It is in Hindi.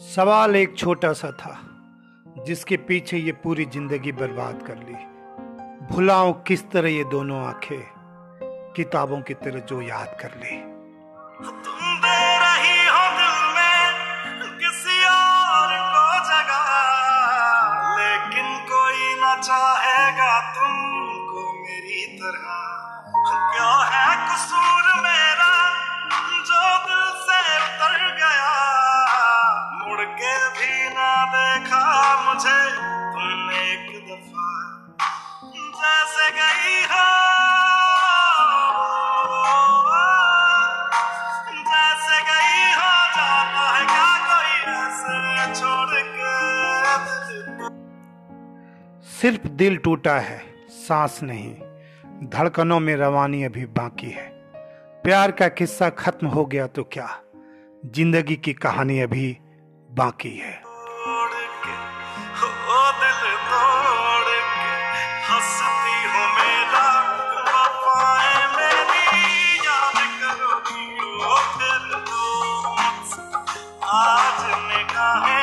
सवाल एक छोटा सा था, जिसके पीछे ये पूरी ज़िंदगी बर्बाद कर ली। भुलाओ किस तरह ये दोनों आँखें, किताबों की तरह जो याद कर ली। तुम चाहेगा तुमको मुझे तुमने एक दफ़ा जैसे गई हो। जैसे गई हो जाता है क्या कोई ऐसे छोड़ के सिर्फ़ दिल टूटा है सांस नहीं। धड़कनों में रवानी अभी बाकी है। प्यार का किस्सा खत्म हो गया तो क्या? ज़िंदगी की कहानी अभी बाकी है। हो Yeah.